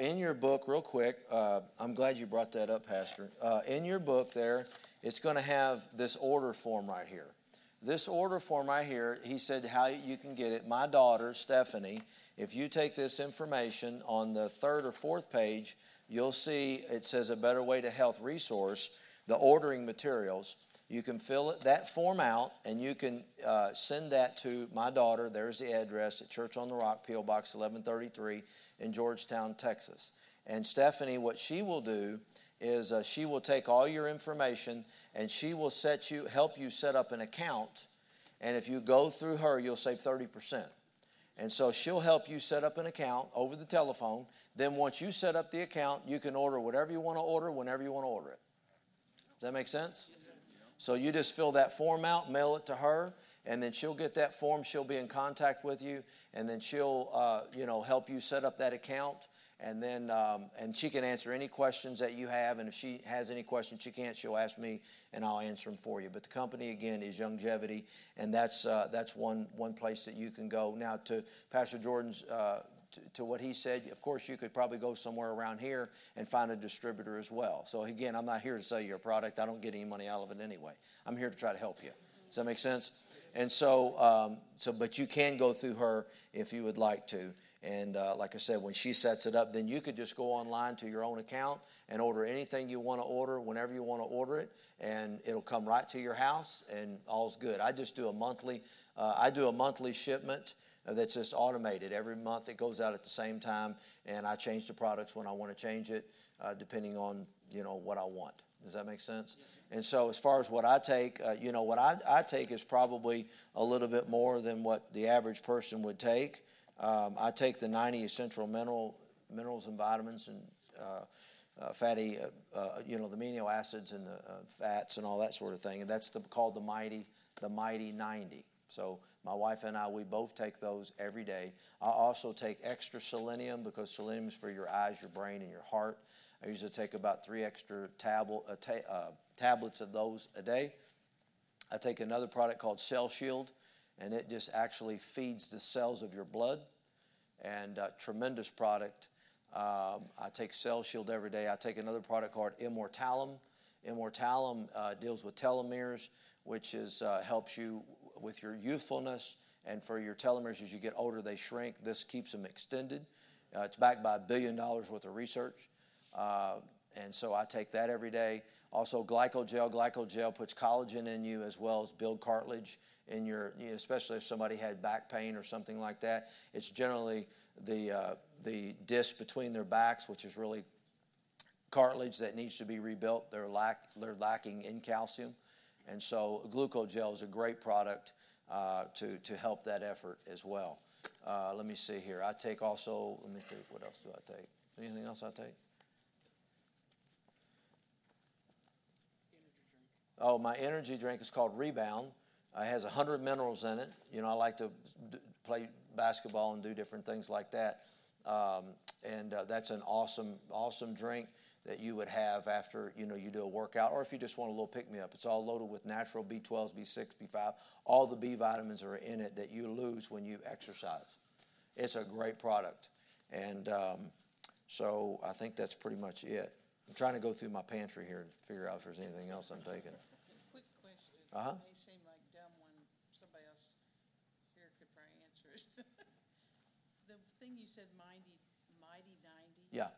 in your book, real quick, uh, I'm glad you brought that up, Pastor. Uh, in your book, there, it's going to have this order form right here. This order form right here, he said how you can get it. My daughter, Stephanie, if you take this information on the third or fourth page, you'll see it says a better way to health resource, the ordering materials. You can fill that form out and you can uh, send that to my daughter. There's the address at Church on the Rock, P.O. Box 1133 in Georgetown, Texas. And Stephanie, what she will do is uh, she will take all your information and she will set you, help you set up an account. And if you go through her, you'll save 30%. And so she'll help you set up an account over the telephone. Then once you set up the account, you can order whatever you want to order whenever you want to order it. Does that make sense? So you just fill that form out, mail it to her, and then she'll get that form. She'll be in contact with you, and then she'll, uh, you know, help you set up that account. And then, um, and she can answer any questions that you have. And if she has any questions she can't, she'll ask me, and I'll answer them for you. But the company again is Youngevity, and that's uh, that's one one place that you can go. Now to Pastor Jordan's uh, to, to, what he said, of course, you could probably go somewhere around here and find a distributor as well. So, again, I'm not here to sell you a product. I don't get any money out of it anyway. I'm here to try to help you. Does that make sense? And so, um, so, but you can go through her if you would like to. And uh, like I said, when she sets it up, then you could just go online to your own account and order anything you want to order whenever you want to order it, and it'll come right to your house, and all's good. I just do a monthly. Uh, I do a monthly shipment that's just automated. Every month it goes out at the same time, and I change the products when I want to change it, uh, depending on you know what I want. Does that make sense? Yes, and so, as far as what I take, uh, you know, what I, I take is probably a little bit more than what the average person would take. Um, I take the 90 essential mineral minerals and vitamins and uh, uh, fatty, uh, uh, you know, the amino acids and the uh, fats and all that sort of thing, and that's the, called the mighty the mighty 90. So my wife and I, we both take those every day. I also take extra selenium because selenium is for your eyes, your brain, and your heart. I usually take about three extra tablet, uh, ta- uh, tablets of those a day. I take another product called Cell Shield, and it just actually feeds the cells of your blood. And uh, tremendous product. Um, I take Cell Shield every day. I take another product called Immortalum. Immortalum uh, deals with telomeres, which is uh, helps you with your youthfulness, and for your telomeres as you get older, they shrink. This keeps them extended. Uh, it's backed by a billion dollars worth of research. Uh, and so I take that every day. Also, glycogel. Glycogel puts collagen in you as well as build cartilage in your, especially if somebody had back pain or something like that. It's generally the, uh, the disc between their backs, which is really cartilage that needs to be rebuilt. They're, lack, they're lacking in calcium. And so glucogel is a great product uh, to, to help that effort as well. Uh, let me see here. I take also, let me see, what else do I take? Anything else I take? Oh, my energy drink is called Rebound. It has 100 minerals in it. You know, I like to play basketball and do different things like that. Um, and uh, that's an awesome, awesome drink that you would have after you know you do a workout or if you just want a little pick me up. It's all loaded with natural b12 b6 b5 all the b vitamins are in it that you lose when you exercise. It's a great product. And um, so i think that's pretty much it. I'm trying to go through my pantry here and figure out if there's anything else i'm taking. Quick question. Uh-huh. it may seem like dumb one somebody else here could probably answer it. The thing you said mighty mighty 90 yeah.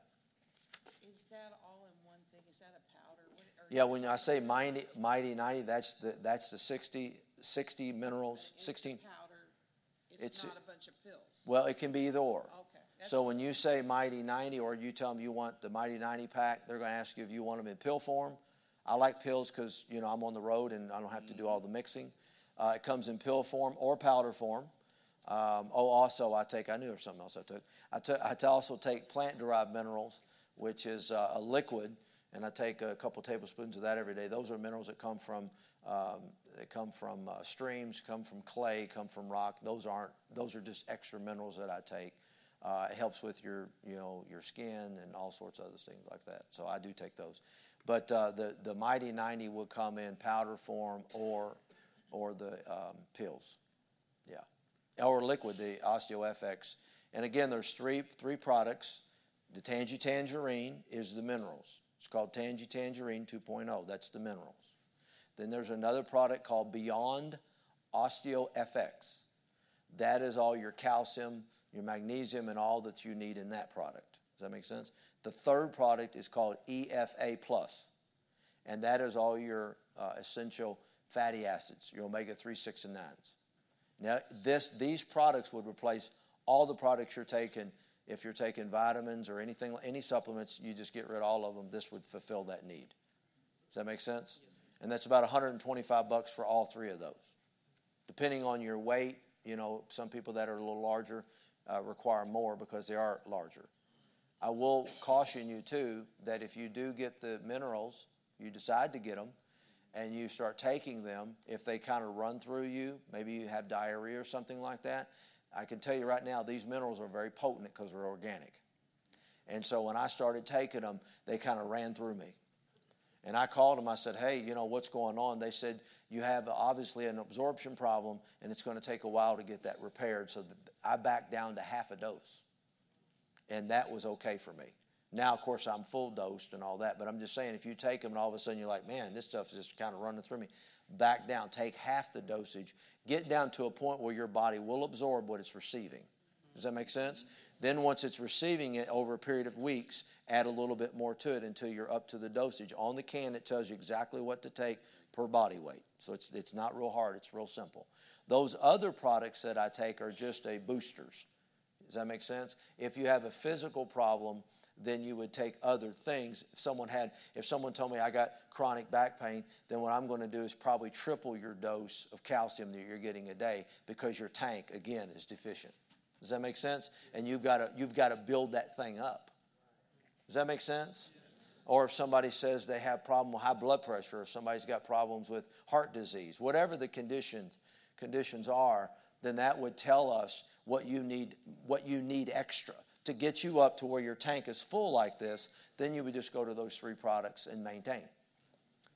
Is that all in one thing? Is that a powder? What, yeah, when I say mighty, mighty 90, that's the, that's the 60, 60 minerals, 16. powder. It's, It's- not a bunch of pills. Well, it can be either or. Okay. So when you say Mighty 90 or you tell them you want the Mighty 90 pack, they're going to ask you if you want them in pill form. I like pills because, you know, I'm on the road and I don't have to do all the mixing. Uh, it comes in pill form or powder form. Um, oh, also I take, I knew there was something else I took. I, took, I also take plant-derived minerals, which is uh, a liquid, and I take a couple tablespoons of that every day. Those are minerals that come from um, they come from uh, streams, come from clay, come from rock. Those aren't. Those are just extra minerals that I take. Uh, it helps with your you know your skin and all sorts of other things like that. So I do take those. But uh, the the Mighty 90 will come in powder form or or the um, pills. Yeah, or liquid, the OsteoFX. And again, there's three three products The Tangy Tangerine is the minerals. It's called Tangy Tangerine 2.0. That's the minerals. Then there's another product called Beyond Osteo FX. That is all your calcium, your magnesium, and all that you need in that product. Does that make sense? The third product is called EFA Plus, and that is all your uh, essential fatty acids, your omega 3, 6, and 9s. Now, this, these products would replace all the products you're taking. If you're taking vitamins or anything, any supplements, you just get rid of all of them. This would fulfill that need. Does that make sense? Yes, and that's about 125 bucks for all three of those. Depending on your weight, you know, some people that are a little larger uh, require more because they are larger. I will caution you too that if you do get the minerals, you decide to get them, and you start taking them, if they kind of run through you, maybe you have diarrhea or something like that, I can tell you right now, these minerals are very potent because they're organic. And so when I started taking them, they kind of ran through me. And I called them, I said, hey, you know, what's going on? They said, you have obviously an absorption problem, and it's going to take a while to get that repaired. So I backed down to half a dose. And that was okay for me. Now, of course, I'm full dosed and all that, but I'm just saying if you take them and all of a sudden you're like, man, this stuff is just kind of running through me, back down, take half the dosage, get down to a point where your body will absorb what it's receiving. Does that make sense? Then, once it's receiving it over a period of weeks, add a little bit more to it until you're up to the dosage. On the can, it tells you exactly what to take per body weight. So it's, it's not real hard, it's real simple. Those other products that I take are just a boosters. Does that make sense? If you have a physical problem, then you would take other things. If someone had, if someone told me I got chronic back pain, then what I'm going to do is probably triple your dose of calcium that you're getting a day because your tank again is deficient. Does that make sense? And you've got to you've got to build that thing up. Does that make sense? Or if somebody says they have problem with high blood pressure, or somebody's got problems with heart disease, whatever the conditions conditions are, then that would tell us what you need what you need extra to get you up to where your tank is full like this, then you would just go to those three products and maintain.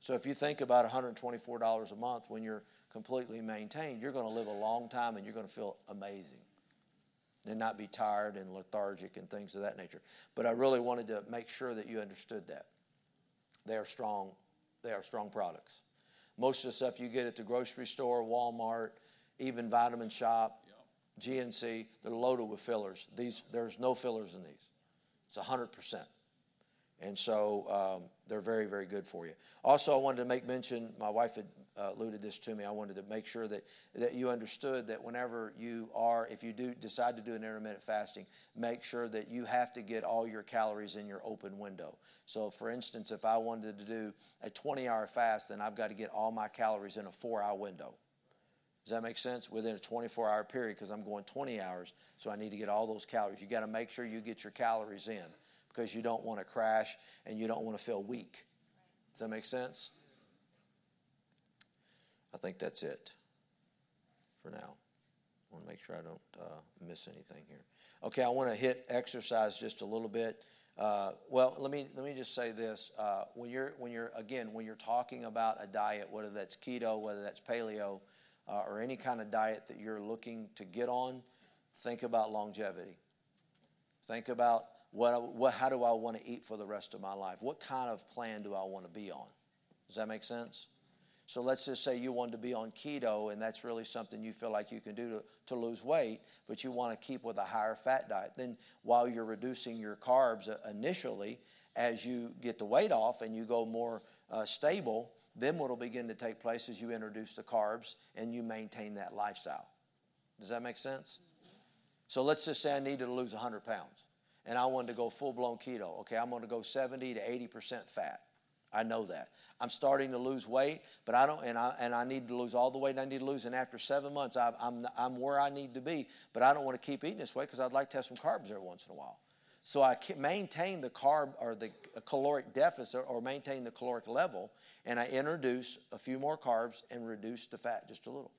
So if you think about $124 a month when you're completely maintained, you're going to live a long time and you're going to feel amazing and not be tired and lethargic and things of that nature. But I really wanted to make sure that you understood that. They are strong, they are strong products. Most of the stuff you get at the grocery store, Walmart, even Vitamin Shoppe, GNC, they're loaded with fillers. These, there's no fillers in these. It's 100%. And so um, they're very, very good for you. Also, I wanted to make mention, my wife had uh, alluded this to me. I wanted to make sure that, that you understood that whenever you are, if you do decide to do an intermittent fasting, make sure that you have to get all your calories in your open window. So, for instance, if I wanted to do a 20 hour fast, then I've got to get all my calories in a four hour window. Does that make sense? Within a 24 hour period, because I'm going 20 hours, so I need to get all those calories. You got to make sure you get your calories in because you don't want to crash and you don't want to feel weak. Does that make sense? I think that's it for now. I want to make sure I don't uh, miss anything here. Okay, I want to hit exercise just a little bit. Uh, well, let me let me just say this: uh, when you're when you're again when you're talking about a diet, whether that's keto, whether that's paleo, uh, or any kind of diet that you're looking to get on, think about longevity. Think about what, what, how do I want to eat for the rest of my life? What kind of plan do I want to be on? Does that make sense? So let's just say you want to be on keto, and that's really something you feel like you can do to, to lose weight, but you want to keep with a higher fat diet. Then while you're reducing your carbs uh, initially, as you get the weight off and you go more uh, stable, then what will begin to take place is you introduce the carbs and you maintain that lifestyle. Does that make sense? So let's just say I needed to lose 100 pounds and I wanted to go full blown keto. Okay, I'm going to go 70 to 80% fat. I know that. I'm starting to lose weight, but I don't, and I, and I need to lose all the weight I need to lose. And after seven months, I, I'm, I'm where I need to be, but I don't want to keep eating this way because I'd like to have some carbs every once in a while. So I maintain the carb or the caloric deficit or maintain the caloric level, and I introduce a few more carbs and reduce the fat just a little.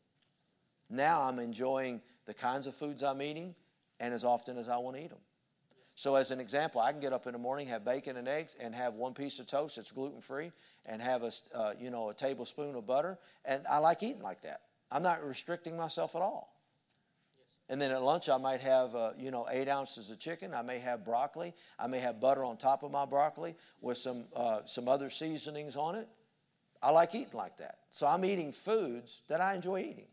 Now I'm enjoying the kinds of foods I'm eating and as often as I want to eat them. So, as an example, I can get up in the morning, have bacon and eggs, and have one piece of toast that's gluten free, and have a uh, you know a tablespoon of butter, and I like eating like that. I'm not restricting myself at all. And then at lunch, I might have, uh, you know, eight ounces of chicken. I may have broccoli. I may have butter on top of my broccoli with some, uh, some other seasonings on it. I like eating like that. So I'm eating foods that I enjoy eating.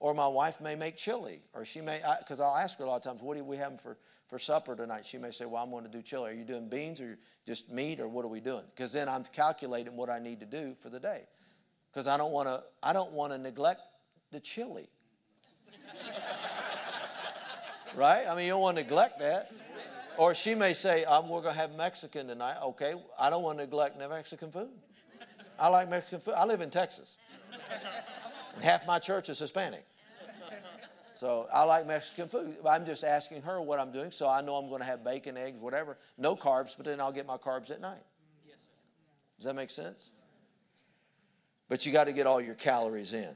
Or my wife may make chili, or she may, because I'll ask her a lot of times, what are we having for, for supper tonight? She may say, well, I'm going to do chili. Are you doing beans or just meat, or what are we doing? Because then I'm calculating what I need to do for the day. Because I don't want to, I don't want to neglect the chili. right? I mean, you don't want to neglect that. Or she may say, um, we're going to have Mexican tonight. Okay, I don't want to neglect Mexican food. I like Mexican food. I live in Texas. And half my church is Hispanic. So I like Mexican food. I'm just asking her what I'm doing, so I know I'm going to have bacon, eggs, whatever. No carbs, but then I'll get my carbs at night. Does that make sense? But you got to get all your calories in.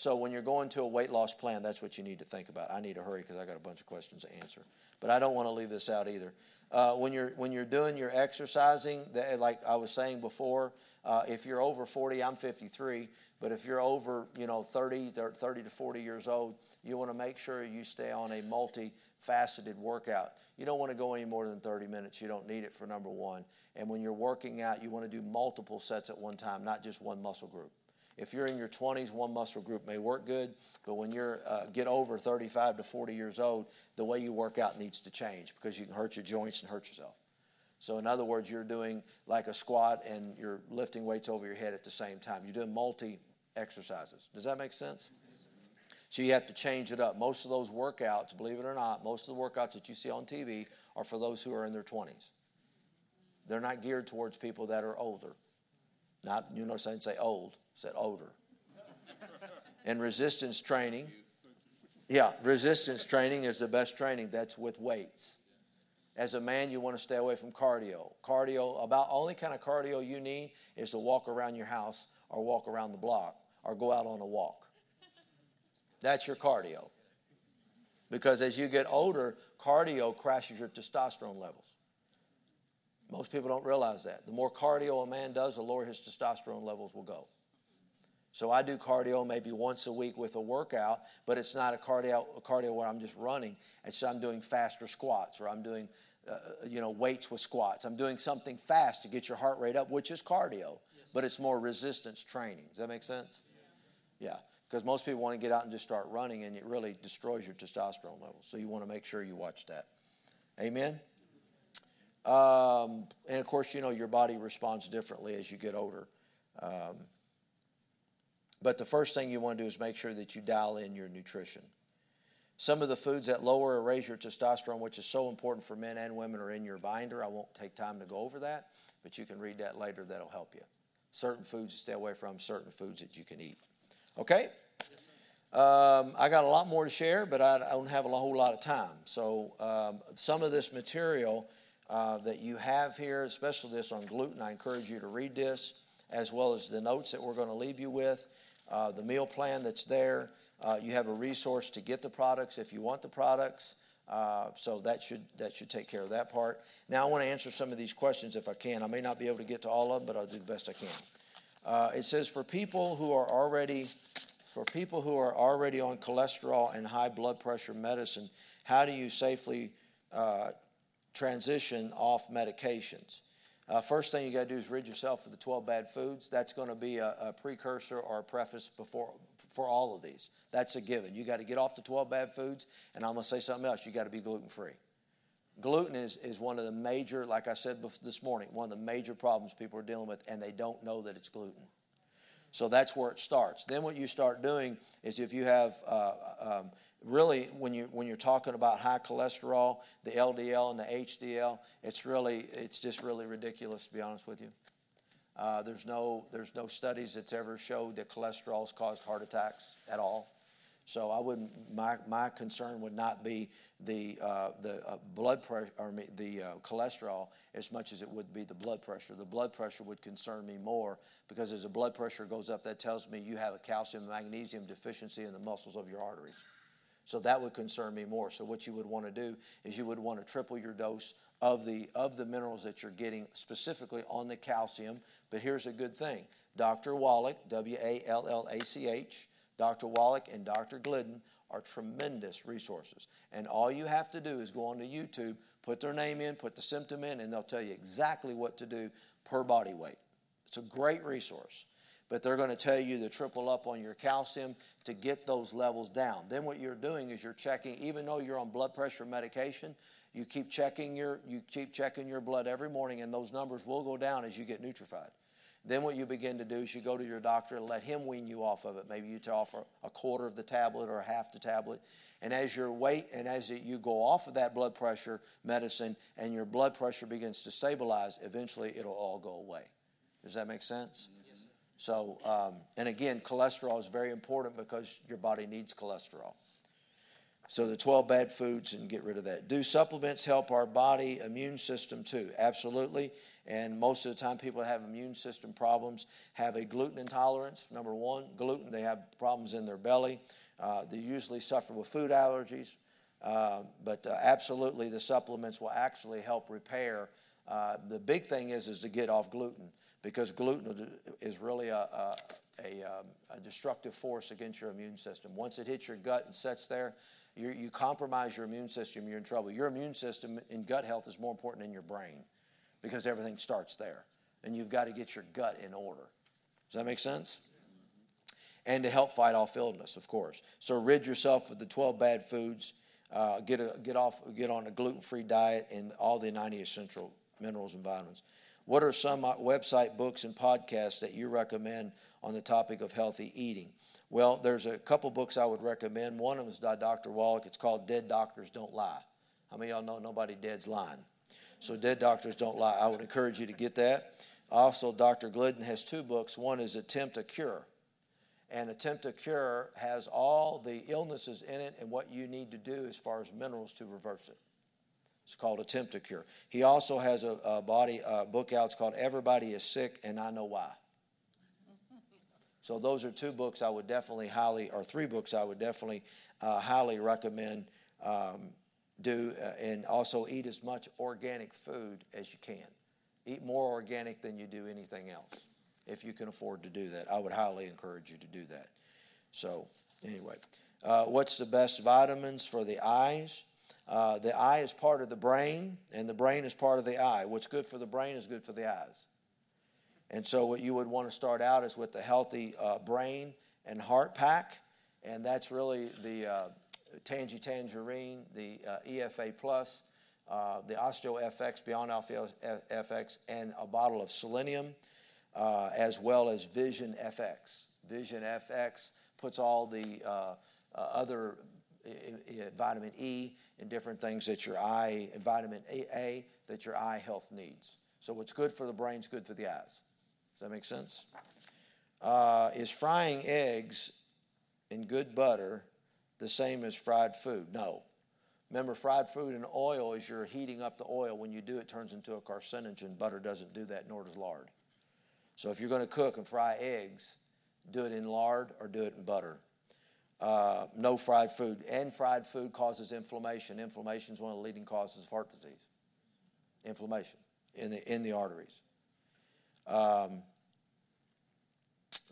So when you're going to a weight loss plan, that's what you need to think about. I need to hurry because I got a bunch of questions to answer. But I don't want to leave this out either. Uh, when you're when you're doing your exercising, that, like I was saying before, uh, if you're over 40, I'm 53, but if you're over you know 30, 30 to 40 years old, you want to make sure you stay on a multifaceted workout. You don't want to go any more than 30 minutes. You don't need it for number one. And when you're working out, you want to do multiple sets at one time, not just one muscle group. If you're in your 20s, one muscle group may work good, but when you're uh, get over 35 to 40 years old, the way you work out needs to change because you can hurt your joints and hurt yourself. So, in other words, you're doing like a squat and you're lifting weights over your head at the same time. You're doing multi exercises. Does that make sense? So, you have to change it up. Most of those workouts, believe it or not, most of the workouts that you see on TV are for those who are in their 20s. They're not geared towards people that are older. Not, you know, i'm saying say old, said older. and resistance training, yeah, resistance training is the best training. That's with weights. As a man, you want to stay away from cardio. Cardio, about only kind of cardio you need is to walk around your house or walk around the block or go out on a walk. That's your cardio. Because as you get older, cardio crashes your testosterone levels. Most people don't realize that. The more cardio a man does, the lower his testosterone levels will go. So I do cardio maybe once a week with a workout, but it's not a cardio, a cardio where I'm just running. It's I'm doing faster squats or I'm doing, uh, you know, weights with squats. I'm doing something fast to get your heart rate up, which is cardio, yes. but it's more resistance training. Does that make sense? Yeah. Because most people want to get out and just start running, and it really destroys your testosterone levels. So you want to make sure you watch that. Amen. Um, and of course, you know, your body responds differently as you get older. Um, but the first thing you want to do is make sure that you dial in your nutrition. Some of the foods that lower or raise your testosterone, which is so important for men and women, are in your binder. I won't take time to go over that, but you can read that later. That'll help you. Certain foods to stay away from, certain foods that you can eat. Okay? Um, I got a lot more to share, but I don't have a whole lot of time. So, um, some of this material uh, that you have here, especially this on gluten. I encourage you to read this, as well as the notes that we're going to leave you with, uh, the meal plan that's there. Uh, you have a resource to get the products if you want the products. Uh, so that should that should take care of that part. Now I want to answer some of these questions if I can. I may not be able to get to all of them, but I'll do the best I can. Uh, it says for people who are already for people who are already on cholesterol and high blood pressure medicine, how do you safely uh, transition off medications. Uh, first thing you got to do is rid yourself of the 12 bad foods. That's going to be a, a, precursor or a preface before for all of these. That's a given. You got to get off the 12 bad foods, and I'm going to say something else. You got to be gluten free. Gluten is, is one of the major, like I said this morning, one of the major problems people are dealing with, and they don't know that it's gluten. So that's where it starts. Then what you start doing is if you have uh, um, really when you when you're talking about high cholesterol, the LDL and the HDL, it's really it's just really ridiculous to be honest with you. Uh, there's no there's no studies that's ever showed that cholesterol has caused heart attacks at all. So I wouldn't my my concern would not be the uh, the uh, blood pressure or the uh, cholesterol as much as it would be the blood pressure. The blood pressure would concern me more because as the blood pressure goes up, that tells me you have a calcium magnesium deficiency in the muscles of your arteries. So that would concern me more. So what you would want to do is you would want to triple your dose of the of the minerals that you're getting specifically on the calcium. But here's a good thing. Dr. Wallach, W A L L A C H, Dr. Wallach and Dr. Glidden are tremendous resources. And all you have to do is go onto YouTube, put their name in, put the symptom in, and they'll tell you exactly what to do per body weight. It's a great resource. But they're going to tell you to triple up on your calcium to get those levels down. Then what you're doing is you're checking, even though you're on blood pressure medication, you keep checking your you keep checking your blood every morning, and those numbers will go down as you get nutrified. Then what you begin to do is you go to your doctor and let him wean you off of it. Maybe you offer a quarter of the tablet or half the tablet. And as your weight and as you go off of that blood pressure medicine and your blood pressure begins to stabilize, eventually it'll all go away. Does that make sense? Yes. So, um, and again, cholesterol is very important because your body needs cholesterol. So the 12 bad foods and get rid of that. Do supplements help our body immune system too? Absolutely. And most of the time, people that have immune system problems have a gluten intolerance. Number one, gluten, they have problems in their belly. Uh, they usually suffer with food allergies. Uh, but uh, absolutely, the supplements will actually help repair. Uh, the big thing is, is to get off gluten because gluten is really a, a, a, um, a destructive force against your immune system. Once it hits your gut and sets there, you you compromise your immune system, you're in trouble. Your immune system and gut health is more important than your brain because everything starts there. And you've got to get your gut in order. Does that make sense? And to help fight off illness, of course. So rid yourself of the 12 bad foods. Uh, get, a, get, off, get on a gluten free diet and all the 90 essential minerals and vitamins. What are some uh, website books and podcasts that you recommend on the topic of healthy eating? Well, there's a couple books I would recommend. One of them is by Dr. Wallach. It's called Dead Doctors Don't Lie. How many of y'all know nobody dead's lying? So Dead Doctors Don't Lie. I would encourage you to get that. Also, Dr. Glidden has two books. One is Attempt a Cure. And Attempt a Cure has all the illnesses in it and what you need to do as far as minerals to reverse it. It's called Attempt a Cure. He also has a, a body a book out. It's called Everybody is Sick and I Know Why. So those are two books I would definitely highly, or three books I would definitely uh, highly recommend um, do, uh, and also eat as much organic food as you can. Eat more organic than you do anything else. If you can afford to do that, I would highly encourage you to do that. So, anyway, uh, what's the best vitamins for the eyes? Uh, the eye is part of the brain, and the brain is part of the eye. What's good for the brain is good for the eyes. And so, what you would want to start out is with the healthy uh, brain and heart pack, and that's really the uh, Tangy Tangerine, the uh, EFA Plus, uh, the Osteo FX, Beyond Alpha FX, and a bottle of selenium, uh, as well as Vision FX. Vision FX puts all the uh, other vitamin E and different things that your eye, vitamin A that your eye health needs. So what's good for the brain is good for the eyes. Does that make sense? Uh, is frying eggs in good butter the same as fried food? No. Remember, fried food and oil, is you're heating up the oil, when you do it, turns into a carcinogen. Butter doesn't do that, nor does lard. So if you're going to cook and fry eggs, do it in lard or do it in butter. Uh, no fried food. And fried food causes inflammation. Inflammation is one of the leading causes of heart disease. Inflammation in the, in the arteries. Um,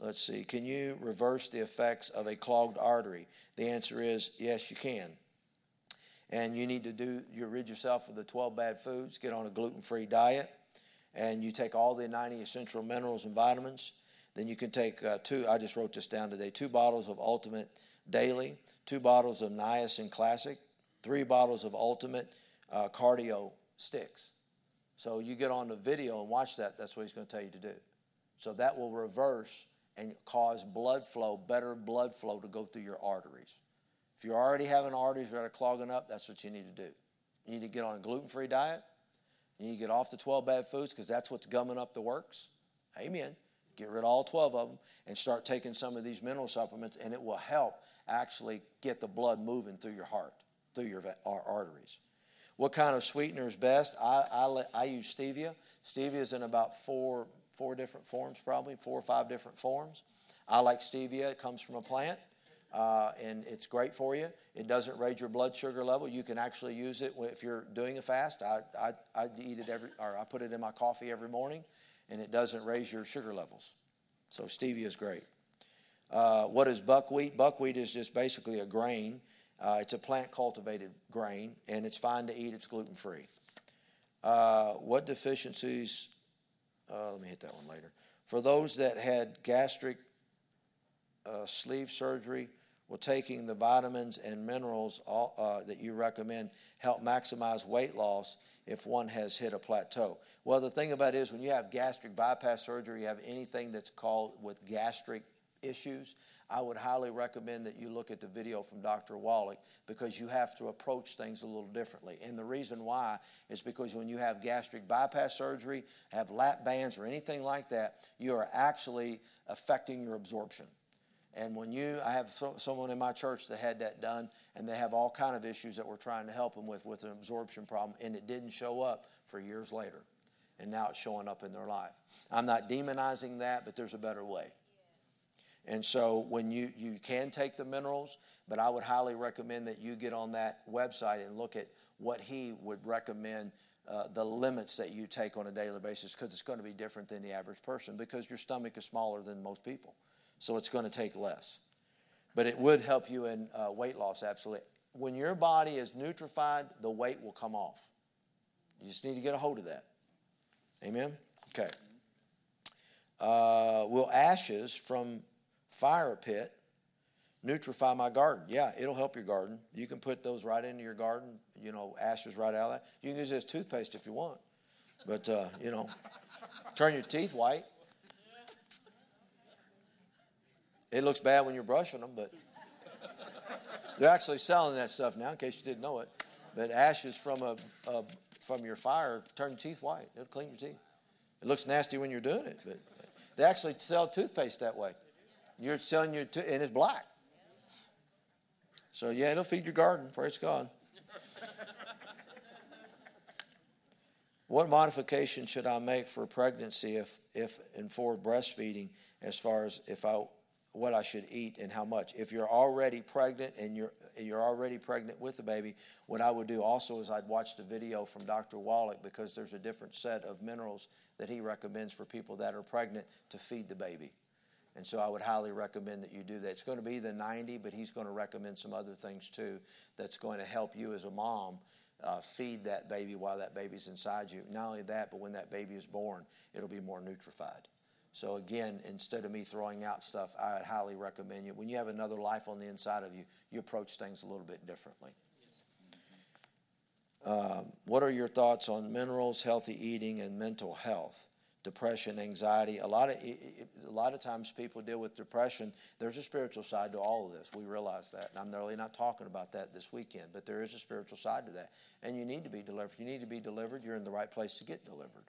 Let's see. Can you reverse the effects of a clogged artery? The answer is yes, you can. And you need to do, you rid yourself of the 12 bad foods, get on a gluten free diet, and you take all the 90 essential minerals and vitamins. Then you can take uh, two, I just wrote this down today, two bottles of Ultimate Daily, two bottles of Niacin Classic, three bottles of Ultimate uh, Cardio Sticks. So you get on the video and watch that, that's what he's going to tell you to do. So that will reverse and cause blood flow, better blood flow to go through your arteries. If you're already having arteries that are clogging up, that's what you need to do. You need to get on a gluten free diet. You need to get off the 12 bad foods because that's what's gumming up the works. Amen. Get rid of all 12 of them and start taking some of these mineral supplements, and it will help actually get the blood moving through your heart, through your arteries. What kind of sweetener is best? I, I, I use stevia. Stevia is in about four four different forms, probably four or five different forms. I like stevia, it comes from a plant. Uh, and it's great for you. It doesn't raise your blood sugar level. You can actually use it if you're doing a fast. I, I, I eat it every, or I put it in my coffee every morning, and it doesn't raise your sugar levels. So stevia is great. Uh, what is buckwheat? Buckwheat is just basically a grain. Uh, it's a plant cultivated grain, and it's fine to eat. It's gluten free. Uh, what deficiencies? Uh, let me hit that one later. For those that had gastric uh, sleeve surgery, will taking the vitamins and minerals all, uh, that you recommend help maximize weight loss if one has hit a plateau? Well, the thing about it is when you have gastric bypass surgery, you have anything that's called with gastric issues, I would highly recommend that you look at the video from Dr. Wallach because you have to approach things a little differently. And the reason why is because when you have gastric bypass surgery, have lap bands, or anything like that, you are actually affecting your absorption. And when you, I have someone in my church that had that done, and they have all kind of issues that we're trying to help them with with an absorption problem, and it didn't show up for years later, and now it's showing up in their life. I'm not demonizing that, but there's a better way. And so when you, you can take the minerals, but I would highly recommend that you get on that website and look at what he would recommend uh, the limits that you take on a daily basis because it's going to be different than the average person because your stomach is smaller than most people. So it's going to take less. But it would help you in uh, weight loss, absolutely. When your body is nutrified, the weight will come off. You just need to get a hold of that. Amen? Okay. Uh, will ashes from fire pit, nutrify my garden. Yeah, it'll help your garden. You can put those right into your garden, you know, ashes right out of that. You can use as toothpaste if you want. But, uh, you know, turn your teeth white. It looks bad when you're brushing them, but they're actually selling that stuff now, in case you didn't know it. But ashes from a, a from your fire turn your teeth white. It'll clean your teeth. It looks nasty when you're doing it, but they actually sell toothpaste that way. You're selling your, and it's black. So yeah, it'll feed your garden. Praise God. what modification should I make for pregnancy if, if and for breastfeeding, as far as if I what I should eat and how much? If you're already pregnant and you're you're already pregnant with the baby, what I would do also is I'd watch the video from Dr. Wallach because there's a different set of minerals that he recommends for people that are pregnant to feed the baby. And so I would highly recommend that you do that. It's going to be the 90, but he's going to recommend some other things too that's going to help you as a mom uh, feed that baby while that baby's inside you. Not only that, but when that baby is born, it'll be more nutrified. So again, instead of me throwing out stuff, I would highly recommend you. When you have another life on the inside of you, you approach things a little bit differently. Um, what are your thoughts on minerals, healthy eating, and mental health? Depression, anxiety. A lot of a lot of times people deal with depression. There's a spiritual side to all of this. We realize that, and I'm really not talking about that this weekend. But there is a spiritual side to that, and you need to be delivered. You need to be delivered. You're in the right place to get delivered.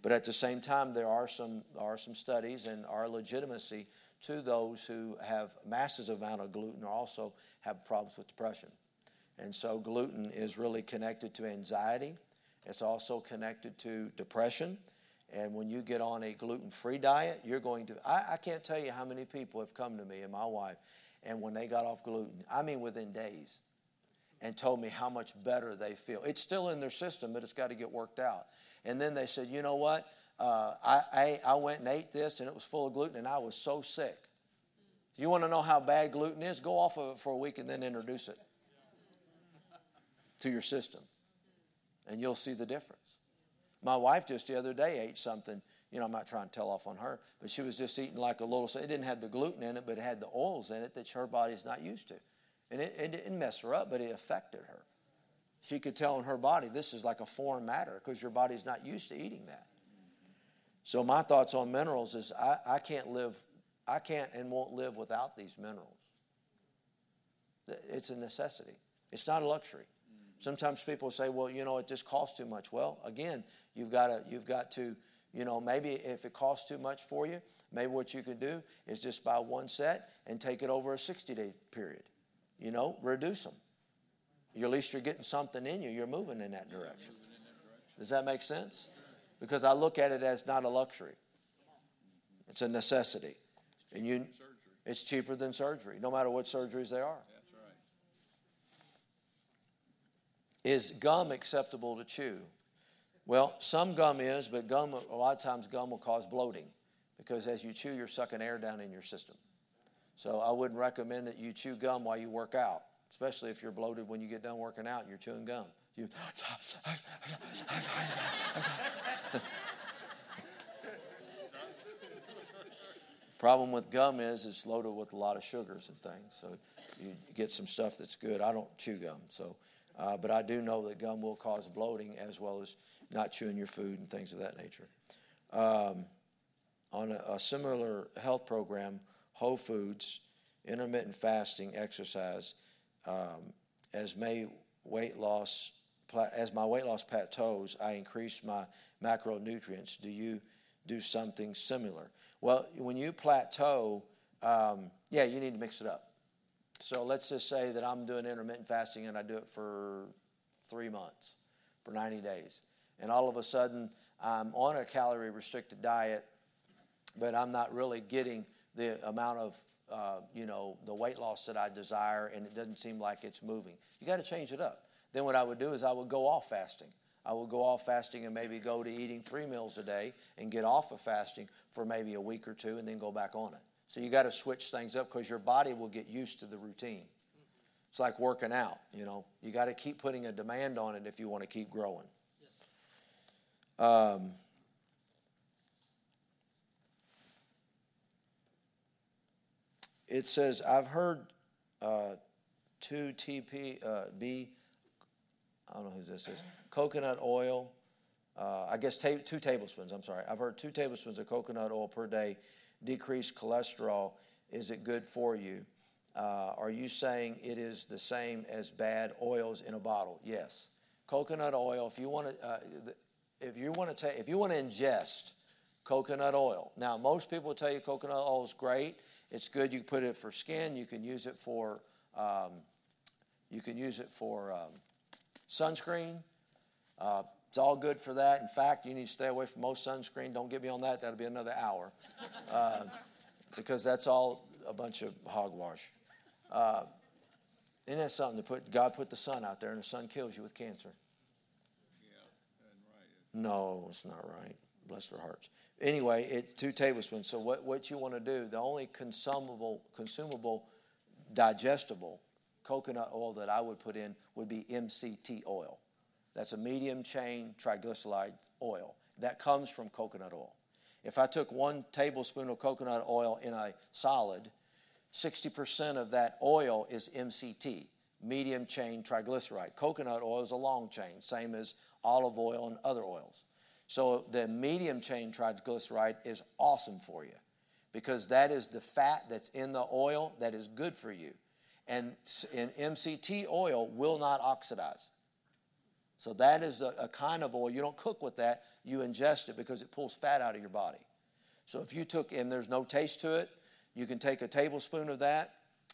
But at the same time, there are some are some studies and our legitimacy to those who have massive amount of gluten or also have problems with depression. And so gluten is really connected to anxiety. It's also connected to depression. And when you get on a gluten free diet, you're going to. I, I, can't tell you how many people have come to me and my wife, and when they got off gluten, I mean within days, and told me how much better they feel. It's still in their system, but it's got to get worked out. And then they said, you know what? Uh, I, I, I went and ate this, and it was full of gluten, and I was so sick. You want to know how bad gluten is? Go off of it for a week and then introduce it to your system, and you'll see the difference. My wife just the other day ate something. You know, I'm not trying to tell off on her, but she was just eating like a little. It didn't have the gluten in it, but it had the oils in it that her body's not used to, and it, it didn't mess her up, but it affected her. She could tell in her body this is like a foreign matter because your body's not used to eating that. So my thoughts on minerals is I, I can't live, I can't and won't live without these minerals. It's a necessity. It's not a luxury. Sometimes people say, well, you know, it just costs too much. Well, again, you've got to, you've got to, you know, maybe if it costs too much for you, maybe what you can do is just buy one set and take it over a 60 day period. You know, reduce them. at least you're getting something in you. You're moving in that direction. Does that make sense? Because I look at it as not a luxury. It's a necessity. And you, it's cheaper than surgery, no matter what surgeries they are. Is gum acceptable to chew? Well, some gum is, but gum, a lot of times gum will cause bloating because as you chew, you're sucking air down in your system. So I wouldn't recommend that you chew gum while you work out, especially if you're bloated when you get done working out and you're chewing gum. You Problem with gum is it's loaded with a lot of sugars and things, so you get some stuff that's good. I don't chew gum, so uh, but I do know that gum will cause bloating as well as not chewing your food and things of that nature. Um, on a, a, similar health program, Whole Foods, intermittent fasting, exercise, um, as may weight loss as my weight loss plateaus, I increase my macronutrients. Do you do something similar? Well, when you plateau, um, yeah, you need to mix it up. So let's just say that I'm doing intermittent fasting and I do it for three months, for 90 days. And all of a sudden, I'm on a calorie restricted diet, but I'm not really getting the amount of, uh, you know, the weight loss that I desire, and it doesn't seem like it's moving. You got to change it up. Then what I would do is I would go off fasting. I would go off fasting and maybe go to eating three meals a day and get off of fasting for maybe a week or two and then go back on it. So you got to switch things up because your body will get used to the routine. It's like working out, you know. You got to keep putting a demand on it if you want to keep growing. Um, it says, I've heard uh, 2 TP, uh, B I don't know who this is. Coconut oil. Uh, I guess ta- two tablespoons. I'm sorry. I've heard two tablespoons of coconut oil per day decrease cholesterol. Is it good for you? Uh, are you saying it is the same as bad oils in a bottle? Yes. Coconut oil. If you want to, uh, if you want to take, if you want to ingest coconut oil. Now, most people tell you coconut oil is great. It's good. You put it for skin. You can use it for. Um, you can use it for um, Sunscreen, uh, it's all good for that. In fact, you need to stay away from most sunscreen. Don't get me on that. That'll be another hour. Uh, because that's all a bunch of hogwash. Uh, isn't that something to put? God put the sun out there, and the sun kills you with cancer. Yeah, right. No, it's not right. Bless their hearts. Anyway, it two tablespoons. So what, what you want to do? The only consumable, consumable, digestible coconut oil that I would put in would be MCT oil. That's a medium chain triglyceride oil. That comes from coconut oil. If I took one tablespoon of coconut oil in a solid, 60% of that oil is MCT, medium chain triglyceride. Coconut oil is a long chain, same as olive oil and other oils. So the medium chain triglyceride is awesome for you because that is the fat that's in the oil that is good for you. And, MCT oil will not oxidize. So that is a, a, kind of oil. You don't cook with that, you ingest it because it pulls fat out of your body. So if you took, and there's no taste to it, you can take a tablespoon of that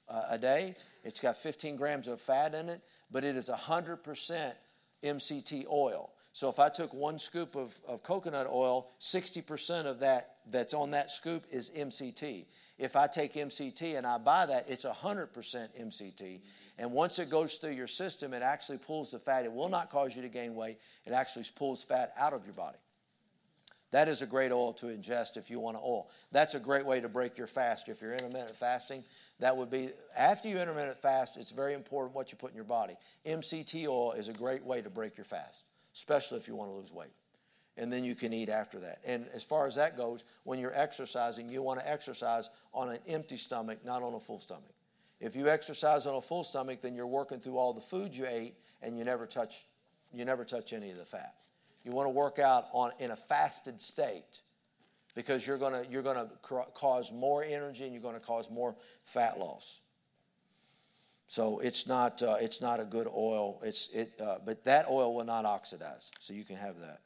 uh, a day. It's got 15 grams of fat in it, but it is 100% MCT oil. So if I took one scoop of, of coconut oil, 60% of that that's on that scoop is MCT. If I take MCT and I buy that, it's 100% MCT. And once it goes through your system, it actually pulls the fat. It will not cause you to gain weight. It actually pulls fat out of your body. That is a great oil to ingest if you want to oil. That's a great way to break your fast. If you're intermittent fasting, that would be after you intermittent fast, it's very important what you put in your body. MCT oil is a great way to break your fast, especially if you want to lose weight and then you can eat after that. And as far as that goes, when you're exercising, you want to exercise on an empty stomach, not on a full stomach. If you exercise on a full stomach, then you're working through all the food you ate and you never touch you never touch any of the fat. You want to work out on in a fasted state because you're going to you're going to cause more energy and you're going to cause more fat loss. So it's not uh, it's not a good oil. It's it, uh, but that oil will not oxidize. So you can have that.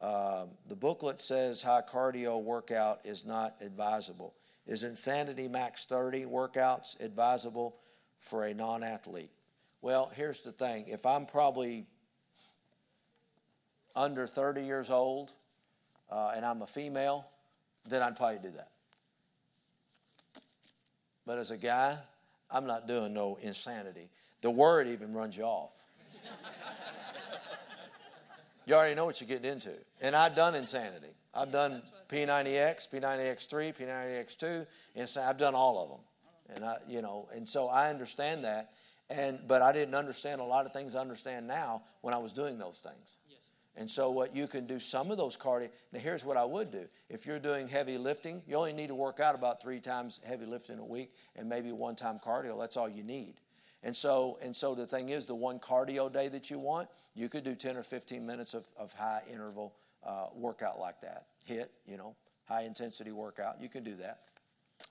Um, the booklet says high cardio workout is not advisable. Is Insanity Max 30 workouts advisable for a non athlete? Well, here's the thing if I'm probably under 30 years old uh, and I'm a female, then I'd probably do that. But as a guy, I'm not doing no insanity. The word even runs you off. You already know what you're getting into. And I've done insanity. I've done P90X, P90X3, P90X2. I've done all of them. And I, you know, and so I understand that. And but I didn't understand a lot of things I understand now when I was doing those things. Yes. And so what you can do some of those cardio. Now here's what I would do. If you're doing heavy lifting, you only need to work out about three times heavy lifting a week and maybe one time cardio. That's all you need. And so and so the thing is, the one cardio day that you want, you could do 10 or 15 minutes of, of high interval uh, workout like that. HIIT, you know, high intensity workout. You can do that,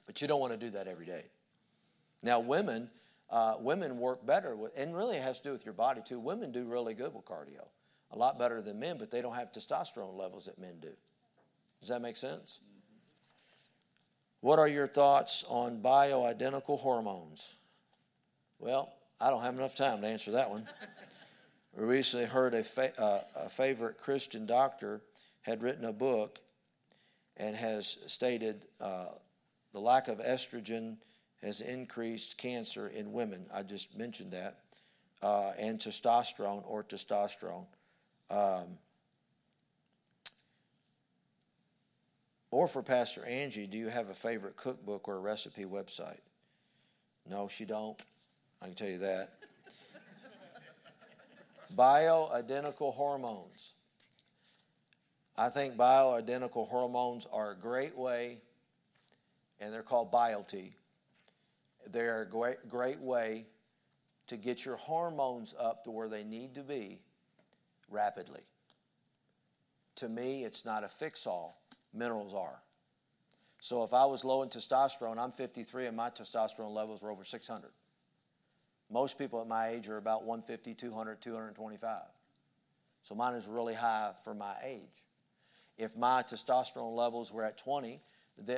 but you don't want to do that every day. Now women uh, women work better, with, and really it has to do with your body too. Women do really good with cardio, a lot better than men, but they don't have testosterone levels that men do. Does that make sense? What are your thoughts on bioidentical hormones? Well, I don't have enough time to answer that one. we recently heard a, fa- uh, a favorite Christian doctor had written a book and has stated uh, the lack of estrogen has increased cancer in women. I just mentioned that. Uh, and testosterone or testosterone. Um, or for Pastor Angie, do you have a favorite cookbook or a recipe website? No, she don't. I can tell you that. bioidentical hormones. I think bioidentical hormones are a great way, and they're called BioTE they're a great, great way to get your hormones up to where they need to be rapidly. To me, it's not a fix all, minerals are. So if I was low in testosterone, I'm 53 and my testosterone levels were over 600. Most people at my age are about 150, 200, 225. So mine is really high for my age. If my testosterone levels were at 20,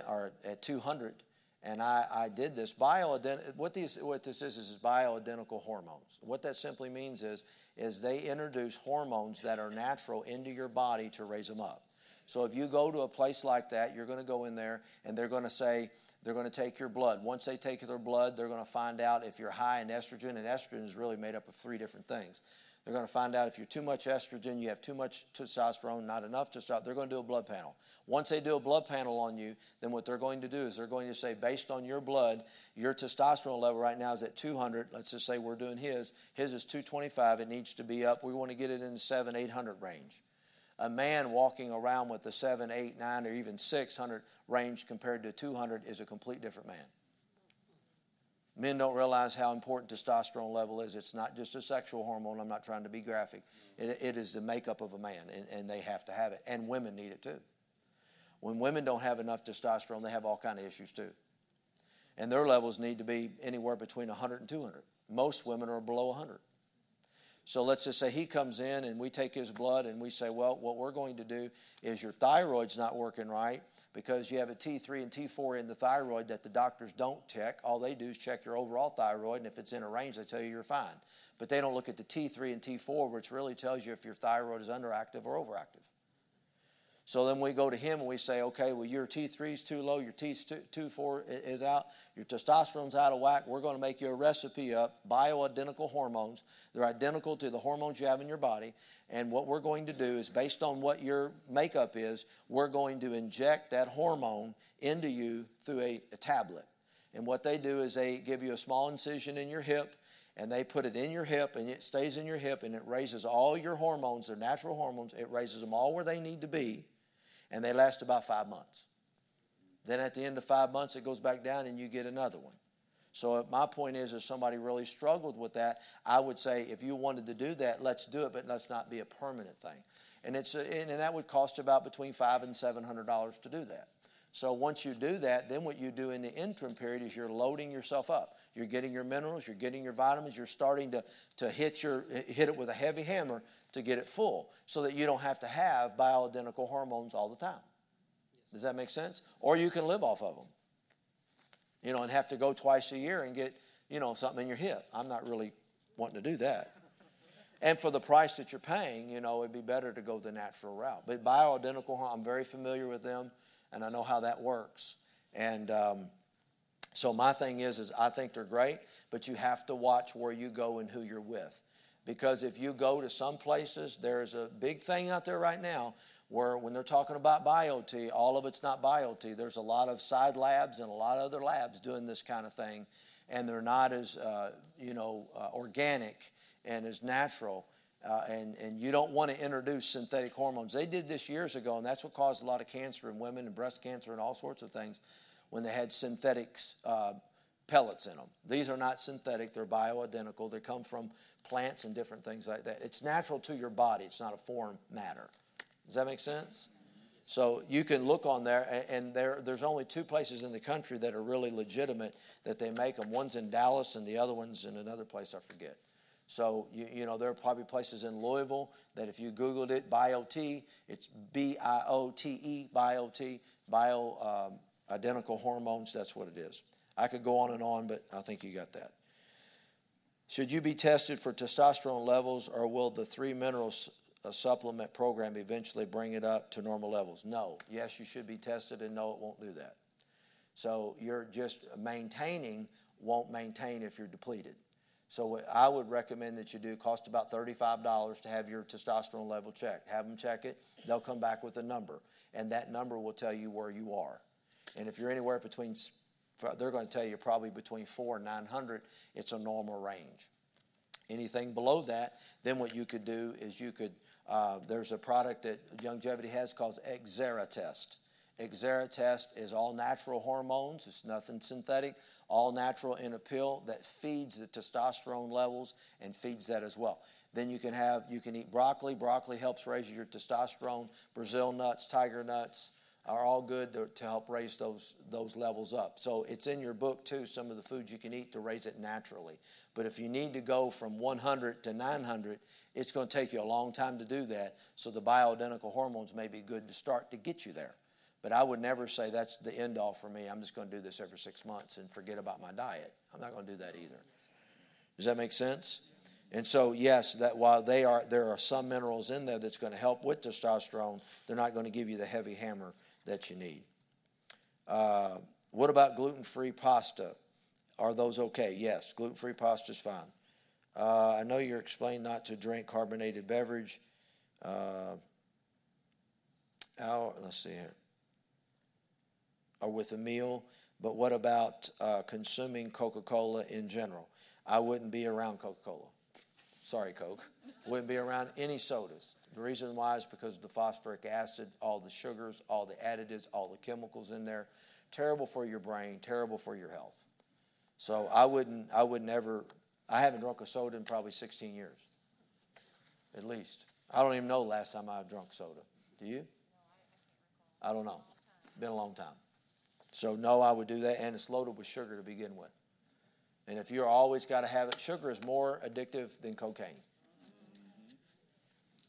or at 200, and I, I did this bioident. What these what this is is bioidentical hormones. What that simply means is is they introduce hormones that are natural into your body to raise them up. So if you go to a place like that, you're going to go in there and they're going to say they're going to take your blood. Once they take their blood, they're going to find out if you're high in estrogen, and estrogen is really made up of three different things. They're going to find out if you're too much estrogen, you have too much testosterone, not enough testosterone. They're going to do a blood panel. Once they do a blood panel on you, then what they're going to do is they're going to say, based on your blood, your testosterone level right now is at 200. Let's just say we're doing his. His is 225. It needs to be up. We want to get it in the 7, 800 range. A man walking around with a 7, 8, 9, or even 600 range compared to 200 is a complete different man. Men don't realize how important testosterone level is. It's not just a sexual hormone. I'm not trying to be graphic. it, it is the makeup of a man, and, and they have to have it. And women need it too. When women don't have enough testosterone, they have all kind of issues too. And their levels need to be anywhere between 100 and 200. Most women are below 100. So let's just say he comes in and we take his blood and we say, well, what we're going to do is your thyroid's not working right because you have a T3 and T4 in the thyroid that the doctors don't check. All they do is check your overall thyroid, and if it's in a range, they tell you you're fine. But they don't look at the T3 and T4, which really tells you if your thyroid is underactive or overactive. So then we go to him and we say, okay, well, your T3 is too low, your T4 is out, your testosterone's out of whack. We're going to make you a recipe up, bioidentical hormones. They're identical to the hormones you have in your body. And what we're going to do is, based on what your makeup is, we're going to inject that hormone into you through a, a tablet. And what they do is they give you a small incision in your hip and they put it in your hip and it stays in your hip and it raises all your hormones, their natural hormones, it raises them all where they need to be and they last about five months. Then at the end of five months, it goes back down and you get another one. So uh, my point is, if somebody really struggled with that, I would say if you wanted to do that, let's do it, but let's not be a permanent thing. And it's uh, a, and that would cost about between five and seven hundred dollars to do that. So once you do that, then what you do in the interim period is you're loading yourself up. You're getting your minerals, you're getting your vitamins, you're starting to, to hit, your, hit it with a heavy hammer to get it full so that you don't have to have bioidentical hormones all the time. Does that make sense? Or you can live off of them, you know, and have to go twice a year and get, you know, something in your hip. I'm not really wanting to do that. And for the price that you're paying, you know, it'd be better to go the natural route. But bioidentical, I'm very familiar with them and I know how that works. And um, so my thing is, is I think they're great, but you have to watch where you go and who you're with, because if you go to some places, there's a big thing out there right now Where when they're talking about BioTE, all of it's not BioTE. There's a lot of side labs and a lot of other labs doing this kind of thing, and they're not as uh, you know uh, organic and as natual. Uh, and, and you don't want to introduce synthetic hormones. They did this years ago, and that's what caused a lot of cancer in women and breast cancer and all sorts of things when they had synthetic uh, pellets in them. These are not synthetic, they're bioidentical. They come from plants and different things like that. It's natural to your body, it's not a foreign matter. Does that make sense? So you can look on there, and there, there's only two places in the country that are really legitimate that they make them. One's in Dallas, and the other one's in another place I forget. So you, you know there are probably places in Louisville that if you Googled it, BioTE, it's B I O T E, BioTE, bio um, identical hormones. That's what it is. I could go on and on, but I think you got that. Should you be tested for testosterone levels, or will the three minerals uh, supplement program eventually bring it up to normal levels? No. Yes, you should be tested, and no, it won't do that. So you're just maintaining won't maintain if you're depleted. So what I would recommend that you do cost about $35 to have your testosterone level checked. Have them check it. They'll come back with a number, and that number will tell you where you are. And if you're anywhere between they're going to tell you probably between four and 900, it's a normal range. Anything below that, then what you could do is you could, uh, there's a product that Youngevity has called Exeratest. Exeratest is all natural hormones, it's nothing synthetic, all natural in a pill that feeds the testosterone levels and feeds that as well. Then you can have, you can eat broccoli. Broccoli helps raise your testosterone. Brazil nuts, tiger nuts, are all good to, to, help raise those, those levels up. So it's in your book, too, some of the foods you can eat to raise it naturally. But if you need to go from 100 to 900, it's going to take you a long time to do that. So the bioidentical hormones may be good to start to get you there. But I would never say that's the end all for me. I'm just going to do this every six months and forget about my diet. I'm not going to do that either. Does that make sense? And so, yes, that while they are, there are some minerals in there that's going to help with testosterone, they're not going to give you the heavy hammer that you need. Uh, what about gluten free pasta? Are those okay? Yes, gluten free pasta is fine. Uh, I know you're explaining not to drink carbonated beverage. Uh, our, let's see here. Or with a meal, but what about uh, consuming Coca Cola in general? I wouldn't be around Coca Cola. Sorry, Coke. Wouldn't be around any sodas. The reason why is because of the phosphoric acid, all the sugars, all the additives, all the chemicals in there. Terrible for your brain, terrible for your health. So I wouldn't, I would never, I haven't drunk a soda in probably 16 years, at least. I don't even know the last time I've drunk soda. Do you? I don't know. Been a long time. So no, I would do that, and it's loaded with sugar to begin with. And if you're always got to have it, sugar is more addictive than cocaine.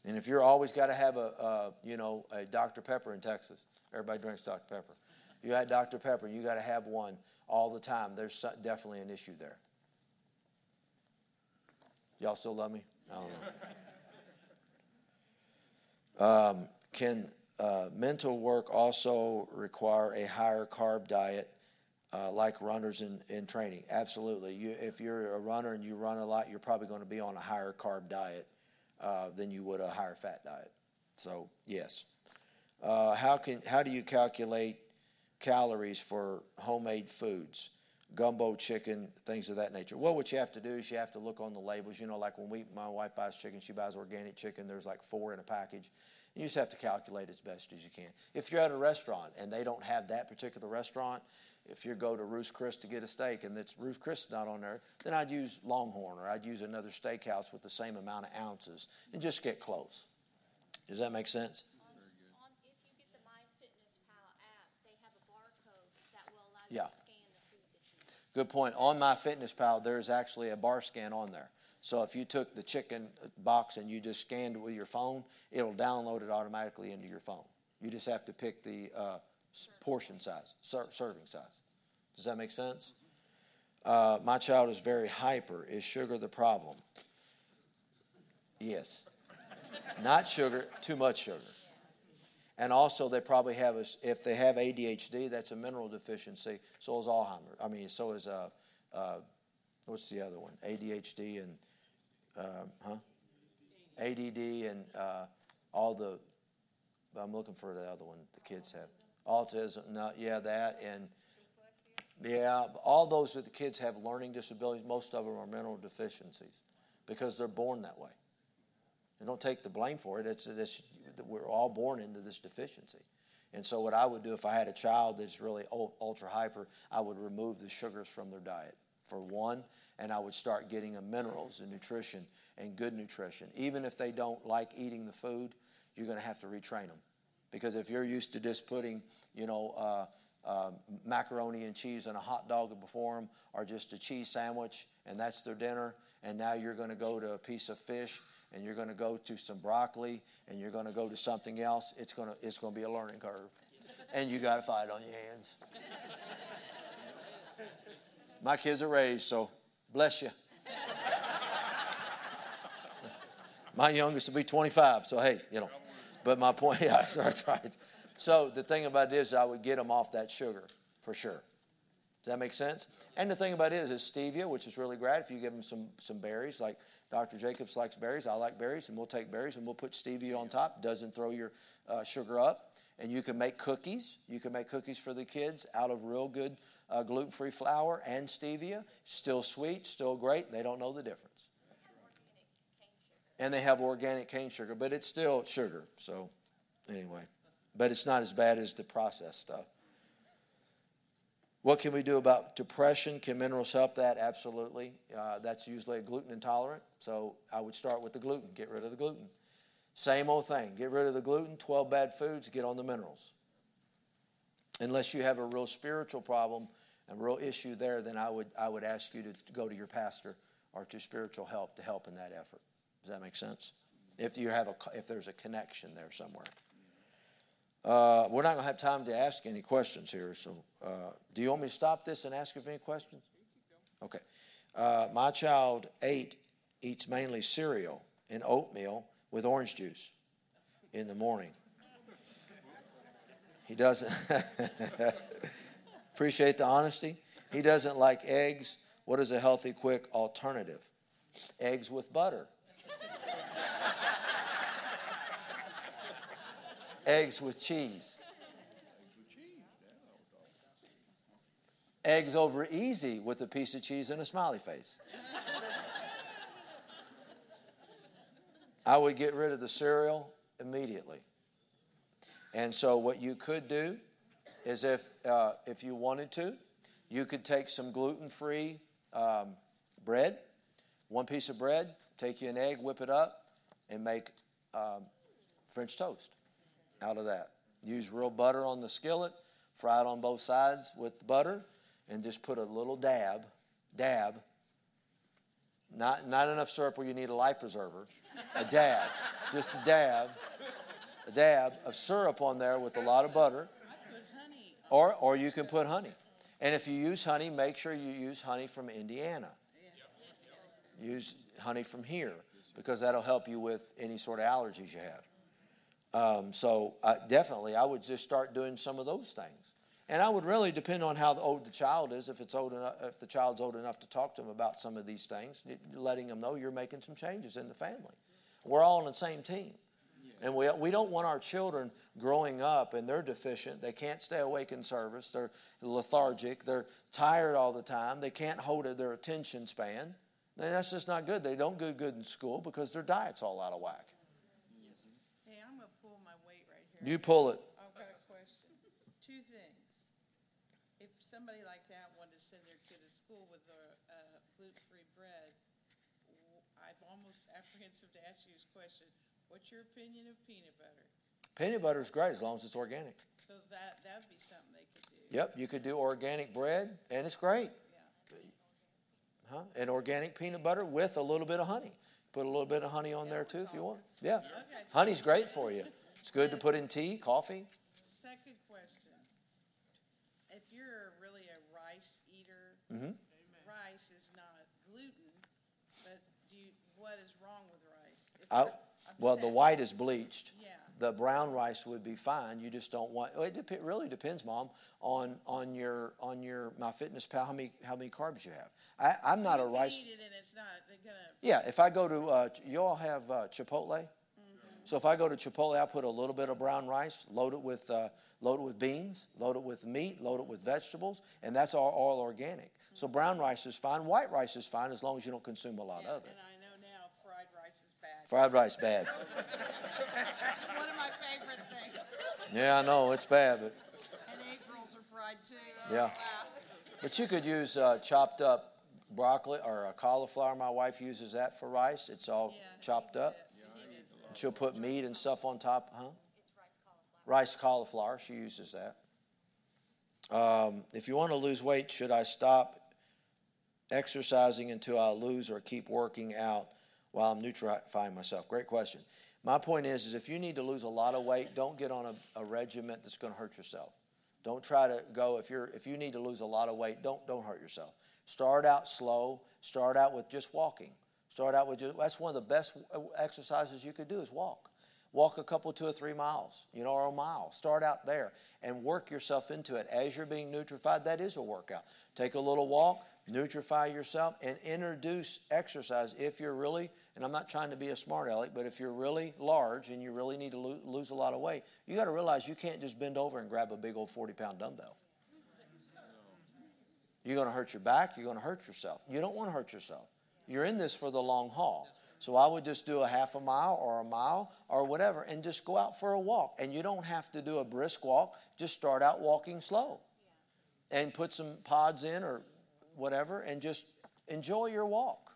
And if you're always got to have a, a, you know, a Dr. Pepper in Texas, everybody drinks Dr. Pepper. You had Dr. Pepper, you got to have one all the time. There's definitely an issue there. Y'all still love me? I don't know. Um, can uh, mental work also require a higher carb diet uh, like runners in, in training? Absolutely. You, if you're a runner and you run a lot, you're probably going to be on a higher carb diet uh, than you would a higher fat diet. So yes. Uh, how can how do you calculate calories for homemade foods, gumbo chicken, things of that nature? Well, what you have to do is you have to look on the labels. You know, like when we my wife buys chicken, she buys organic chicken. There's like four in a package. You just have to calculate as best as you can. If you're at a restaurant and they don't have that particular restaurant, if you go to Ruth's Chris to get a steak and it's Ruth's Chris not on there, then I'd use Longhorn or I'd use another steakhouse with the same amount of ounces and just get close. Does that make sense? On, if you get the MyFitnessPal app, they have a barcode that will allow you Yeah. to scan the food that you eat. Good point. On MyFitnessPal, there's actually a bar scan on there. So if you took the chicken box and you just scanned it with your phone, it'll download it automatically into your phone. You just have to pick the uh, portion size, ser- serving size. Does that make sense? Uh, my child is very hyper. Is sugar the problem? Yes. Not sugar, too much sugar. And also, they probably have, a, if they have ADHD, that's a mineral deficiency. So is Alzheimer's. I mean, so is, uh, uh, what's the other one? ADHD and, huh? ADD and uh, all the I'm looking for the other one the kids have. Autism, no, yeah, that and yeah, all those that the kids have learning disabilities. Most of them are mental deficiencies because they're born that way. And don't take the blame for it. It's, it's we're all born into this deficiency. And so, what I would do if I had a child that's really ultra hyper, I would remove the sugars from their diet for one, and I would start getting them minerals and nutrition and good nutrition. Even if they don't like eating the food, you're going to have to retrain them. Because if you're used to just putting, you know, uh, uh, macaroni and cheese and a hot dog before them, or just a cheese sandwich, and that's their dinner, and now you're going to go to a piece of fish and you're going to go to some broccoli and you're going to go to something else, it's going to, it's going to be a learning curve. And you got to fight on your hands. My kids are raised, so bless you. My youngest will be 25, so hey, you know. But my point, yeah, that's right. So the thing about it is, I would get them off that sugar for sure. Does that make sense? And the thing about it is, is stevia, which is really great. If you give them some, some berries, like Dr. Jacobs likes berries, I like berries, and we'll take berries and we'll put stevia on top. Doesn't throw your uh, sugar up. And you can make cookies. You can make cookies for the kids out of real good uh, gluten free flour and stevia. Still sweet, still great. They don't know the difference. And they have organic cane sugar, but it's still sugar. So, anyway, but it's not as bad as the processed stuff. What can we do about depression? Can minerals help that? Absolutely. Uh, that's usually a gluten intolerant. So I would start with the gluten. Get rid of the gluten. Same old thing. Get rid of the gluten, 12 bad foods, get on the minerals. Unless you have a real spiritual problem, a real issue there, then I would, I would ask you to go to your pastor or to spiritual help to help in that effort. Does that make sense? If, you have a, if there's a connection there somewhere. Uh, we're not going to have time to ask any questions here. So, uh, do you want me to stop this and ask if any questions? Okay. Uh, my child ate eats mainly cereal and oatmeal with orange juice in the morning. He doesn't appreciate the honesty. He doesn't like eggs. What is a healthy, quick alternative? Eggs with butter. Eggs with cheese. Eggs over easy with a piece of cheese and a smiley face. I would get rid of the cereal immediately. And so, what you could do is if, uh, if you wanted to, you could take some gluten free um, bread, one piece of bread, take you an egg, whip it up, and make um, French toast out of that. Use real butter on the skillet, fry it on both sides with butter, and just put a little dab, dab, not, not enough syrup where you need a life preserver, a dab, just a dab, a dab of syrup on there with a lot of butter. Or, or you can put honey. And if you use honey, make sure you use honey from Indiana. Use honey from here because that'll help you with any sort of allergies you have. Um, so uh, definitely, I would just start doing some of those things. And I would really depend on how old the child is. If it's old enough, if the child's old enough to talk to them about some of these things, letting them know you're making some changes in the family. We're all on the same team. And we, we don't want our children growing up and they're deficient. They can't stay awake in service. They're lethargic. They're tired all the time. They can't hold their attention span. And that's just not good. They don't do good in school because their diet's all out of whack. You pull it. I've got a question. Two things. If somebody like that wanted to send their kid to school with a uh, gluten-free bread, I'm almost apprehensive to ask you this question. What's your opinion of peanut butter? Peanut butter is great as long as it's organic. So that that would be something they could do. Yep, you could do organic bread, and it's great. Yeah. Huh? And organic peanut butter with a little bit of honey. Put a little bit of honey on yeah, there too if you want. Yeah. Okay. Honey's great for you. It's good to put in tea, coffee. Second question. If you're really a rice eater, mm-hmm. rice is not gluten, but do you, what is wrong with rice? I, well, the white is bleached. Yeah. The brown rice would be fine. You just don't want. It dep- really depends, Mom, on on your on your MyFitnessPal how many how many carbs you have. I, I'm not you a rice. Eat it and it's not, gonna... Yeah, if I go to uh, you all have uh, Chipotle. So if I go to Chipotle, I put a little bit of brown rice, load it with, uh, load it with beans, load it with meat, load it with vegetables, and that's all, all organic. So brown rice is fine. White rice is fine as long as you don't consume a lot Yeah, of it. And I know now fried rice is bad. Fried rice bad. One of my favorite things. Yeah, I know it's bad, but And egg rolls are fried too. Oh, Yeah. wow. but you could use uh, chopped up broccoli or uh, cauliflower. My wife uses that for rice. It's all Yeah, chopped up. it. He did it. She'll put meat and stuff on top, huh? It's rice cauliflower. Rice cauliflower, she uses that. Um, if you want to lose weight, should I stop exercising until I lose or keep working out while I'm nutrifying myself? Great question. My point is, is if you need to lose a lot of weight, don't get on a, a regiment that's going to hurt yourself. Don't try to go if you're if you need to lose a lot of weight, don't don't hurt yourself. Start out slow. Start out with just walking. Start out with just, that's one of the best exercises you could do is walk. Walk a couple, two or three miles, you know, or a mile. Start out there and work yourself into it. As you're being nutrified, that is a workout. Take a little walk, nutrify yourself, and introduce exercise if you're really, and I'm not trying to be a smart aleck, but if you're really large and you really need to lo- lose a lot of weight, you got to realize you can't just bend over and grab a big old 40 pound dumbbell. You're going to hurt your back, you're going to hurt yourself. You don't want to hurt yourself. You're in this for the long haul. So I would just do a half a mile or a mile or whatever and just go out for a walk. And you don't have to do a brisk walk, just start out walking slow and put some pods in or whatever and just enjoy your walk.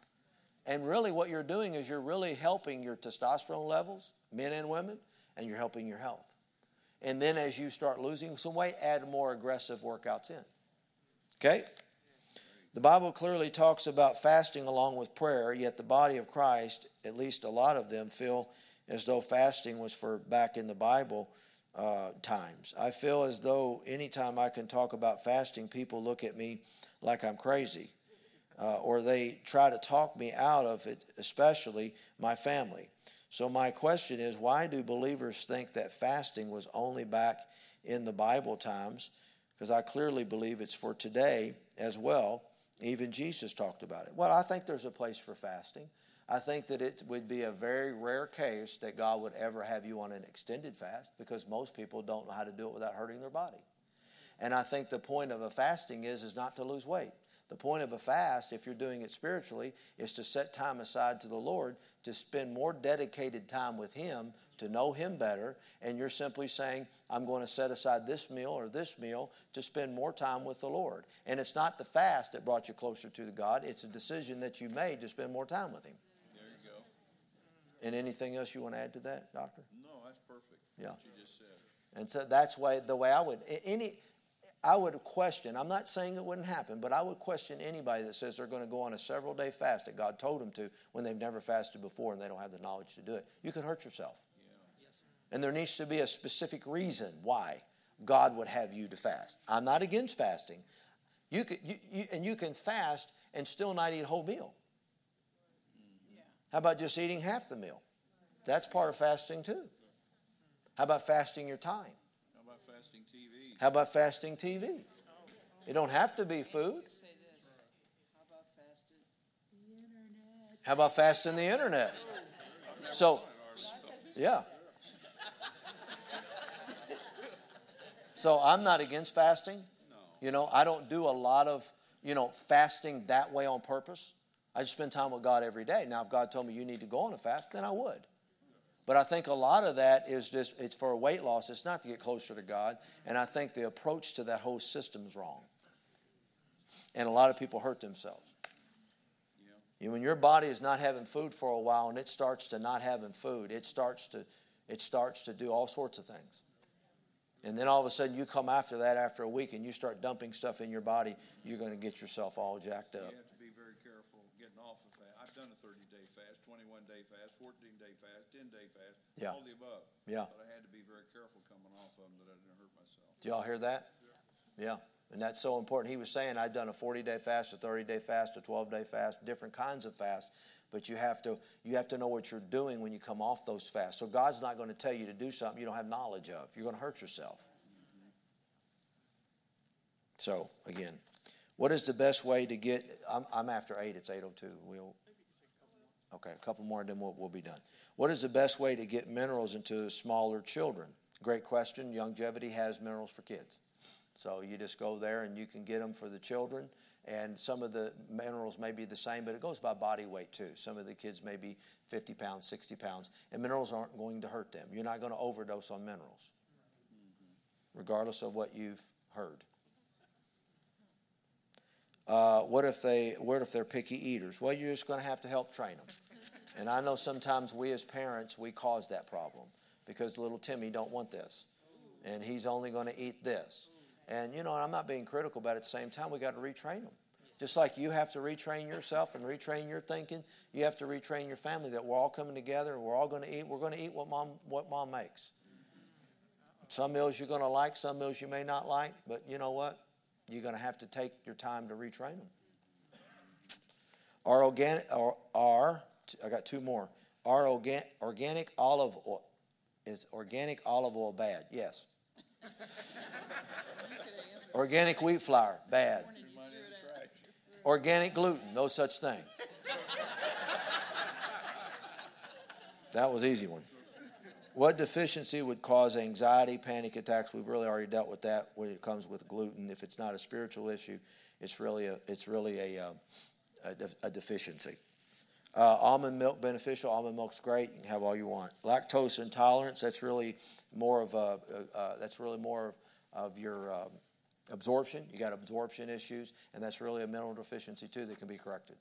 And really, what you're doing is you're really helping your testosterone levels, men and women, and you're helping your health. And then as you start losing some weight, add more aggressive workouts in. Okay? The Bible clearly talks about fasting along with prayer, yet the body of Christ, at least a lot of them, feel as though fasting was for back in the Bible uh, times. I feel as though anytime I can talk about fasting, people look at me like I'm crazy, uh, or they try to talk me out of it, especially my family. So, my question is why do believers think that fasting was only back in the Bible times? Because I clearly believe it's for today as well. Even Jesus talked about it. Well, I think there's a place for fasting. I think that it would be a very rare case that God would ever have you on an extended fast because most people don't know how to do it without hurting their body. And I think the point of a fasting is is not to lose weight. The point of a fast, if you're doing it spiritually, is to set time aside to the Lord to spend more dedicated time with Him, to know Him better, and you're simply saying, I'm going to set aside this meal or this meal to spend more time with the Lord. And it's not the fast that brought you closer to God, it's a decision that you made to spend more time with Him. There you go. And anything else you want to add to that, Doctor? No, that's perfect. Yeah. What you just said. And so that's why the way I would any I would question. I'm not saying it wouldn't happen, but I would question anybody that says they're going to go on a several day fast that God told them to when they've never fasted before and they don't have the knowledge to do it. You could hurt yourself. And there needs to be a specific reason why God would have you to fast. I'm not against fasting. You could, you, you, and you can fast and still not eat a whole meal. How about just eating half the meal? That's part of fasting too. How about fasting your time? How about fasting TV? How about fasting TV? It don't have to be food. Say this, how about fasting the internet? How about fasting the internet? So, yeah. So I'm not against fasting. You know, I don't do a lot of, you know, fasting that way on purpose. I just spend time with God every day. Now, if God told me you need to go on a fast, then I would. But I think a lot of that is just, it's for weight loss. It's not to get closer to God. And I think the approach to that whole system is wrong. And a lot of people hurt themselves. You know, when your body is not having food for a while and it starts to not having food, it starts to, it starts to do all sorts of things. And then all of a sudden you come after that after a week and you start dumping stuff in your body, you're going to get yourself all jacked up. You have to be very careful getting off of fast. I've done a thirty day fast, twenty-one day fast, fourteen day fast, ten day fast, Yeah. all the above. Yeah. But I had to be very careful coming off of them that I didn't hurt myself. Do y'all hear that? Yeah. And that's so important. He was saying I've done a 40 day fast, a 30 day fast, a 12 day fast, different kinds of fast. But you have to you have to know what you're doing when you come off those fasts. So God's not going to tell you to do something you don't have knowledge of. You're going to hurt yourself. So again, what is the best way to get? I'm, I'm after eight. It's 8:02. We'll. Okay, a couple more, and then we'll, we'll be done. What is the best way to get minerals into smaller children? Great question. Youngevity has minerals for kids. So you just go there and you can get them for the children. And some of the minerals may be the same, but it goes by body weight too. Some of the kids may be 50 pounds, 60 pounds, and minerals aren't going to hurt them. You're not going to overdose on minerals, regardless of what you've heard. Uh, what if they? What if they're picky eaters? Well, you're just going to have to help train them. And I know sometimes we as parents we cause that problem because little Timmy don't want this, and he's only going to eat this. And you know, I'm not being critical, but at the same time, we got to retrain them. Just like you have to retrain yourself and retrain your thinking, you have to retrain your family that we're all coming together. We're all going to eat. We're going to eat what mom what mom makes. Some meals you're going to like, some meals you may not like, but you know what? You're going to have to take your time to retrain them. Are organic? Are, are I got two more. Are organ, organic olive oil is organic olive oil bad? Yes. Organic wheat flour, bad. Organic gluten, no such thing. That was easy one. What deficiency would cause anxiety, panic attacks? We've really already dealt with that when it comes with gluten. If it's not a spiritual issue, it's really a, it's really a, uh, a, a deficiency. Uh, almond milk beneficial. Almond milk's great. You can have all you want. Lactose intolerance. That's really more of a. Uh, uh, that's really more of, of your um, absorption. You got absorption issues, and that's really a mineral deficiency too that can be corrected.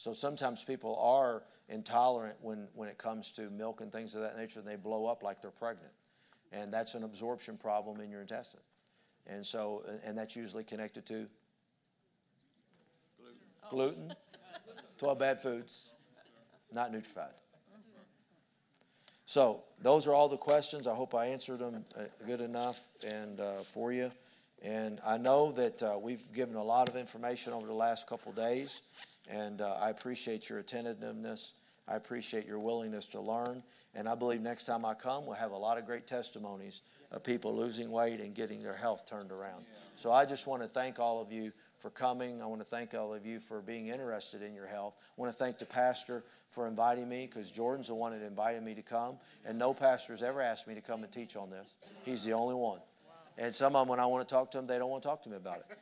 So sometimes people are intolerant when, when it comes to milk and things of that nature, and they blow up like they're pregnant. And that's an absorption problem in your intestine. And so, and that's usually connected to gluten, gluten 12 bad foods, not Nutrified. So those are all the questions. I hope I answered them uh, good enough and uh, for you. And I know that uh, we've given a lot of information over the last couple days. And uh, I appreciate your attentiveness. I appreciate your willingness to learn. And I believe next time I come, we'll have a lot of great testimonies of people losing weight and getting their health turned around. So I just want to thank all of you for coming. I want to thank all of you for being interested in your health. I want to thank the pastor for inviting me because Jordan's the one that invited me to come. And no pastor has ever asked me to come and teach on this. He's the only one. And some of them, when I want to talk to them, they don't want to talk to me about it.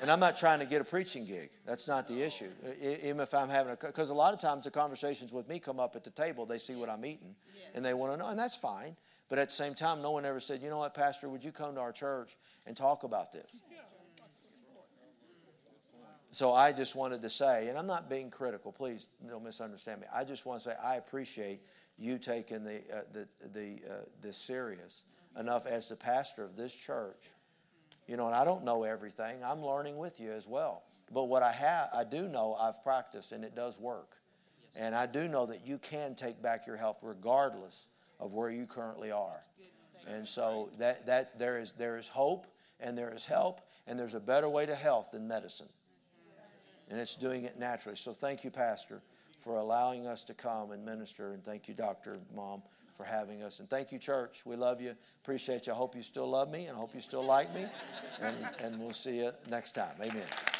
And I'm not trying to get a preaching gig. That's not the issue. Even if I'm having a, because a lot of times the conversations with me come up at the table, they see what I'm eating yes. and they want to know, and that's fine. But at the same time, no one ever said, you know what, Pastor, would you come to our church and talk about this? So I just wanted to say, and I'm not being critical, please don't misunderstand me. I just want to say I appreciate you taking the, uh, the, the, uh, this serious enough as the pastor of this church you know, and I don't know everything. I'm learning with you as well. But what I have, I do know I've practiced and it does work. And I do know that you can take back your health regardless of where you currently are. And so that, that there is there is hope and there is help and there's a better way to health than medicine. And it's doing it naturally. So thank you, Pastor, for allowing us to come and minister. And thank you, Doctor, Mom, for having us. And thank you, church. We love you. Appreciate you. I hope you still love me and I hope you still like me. And, and we'll see you next time. Amen.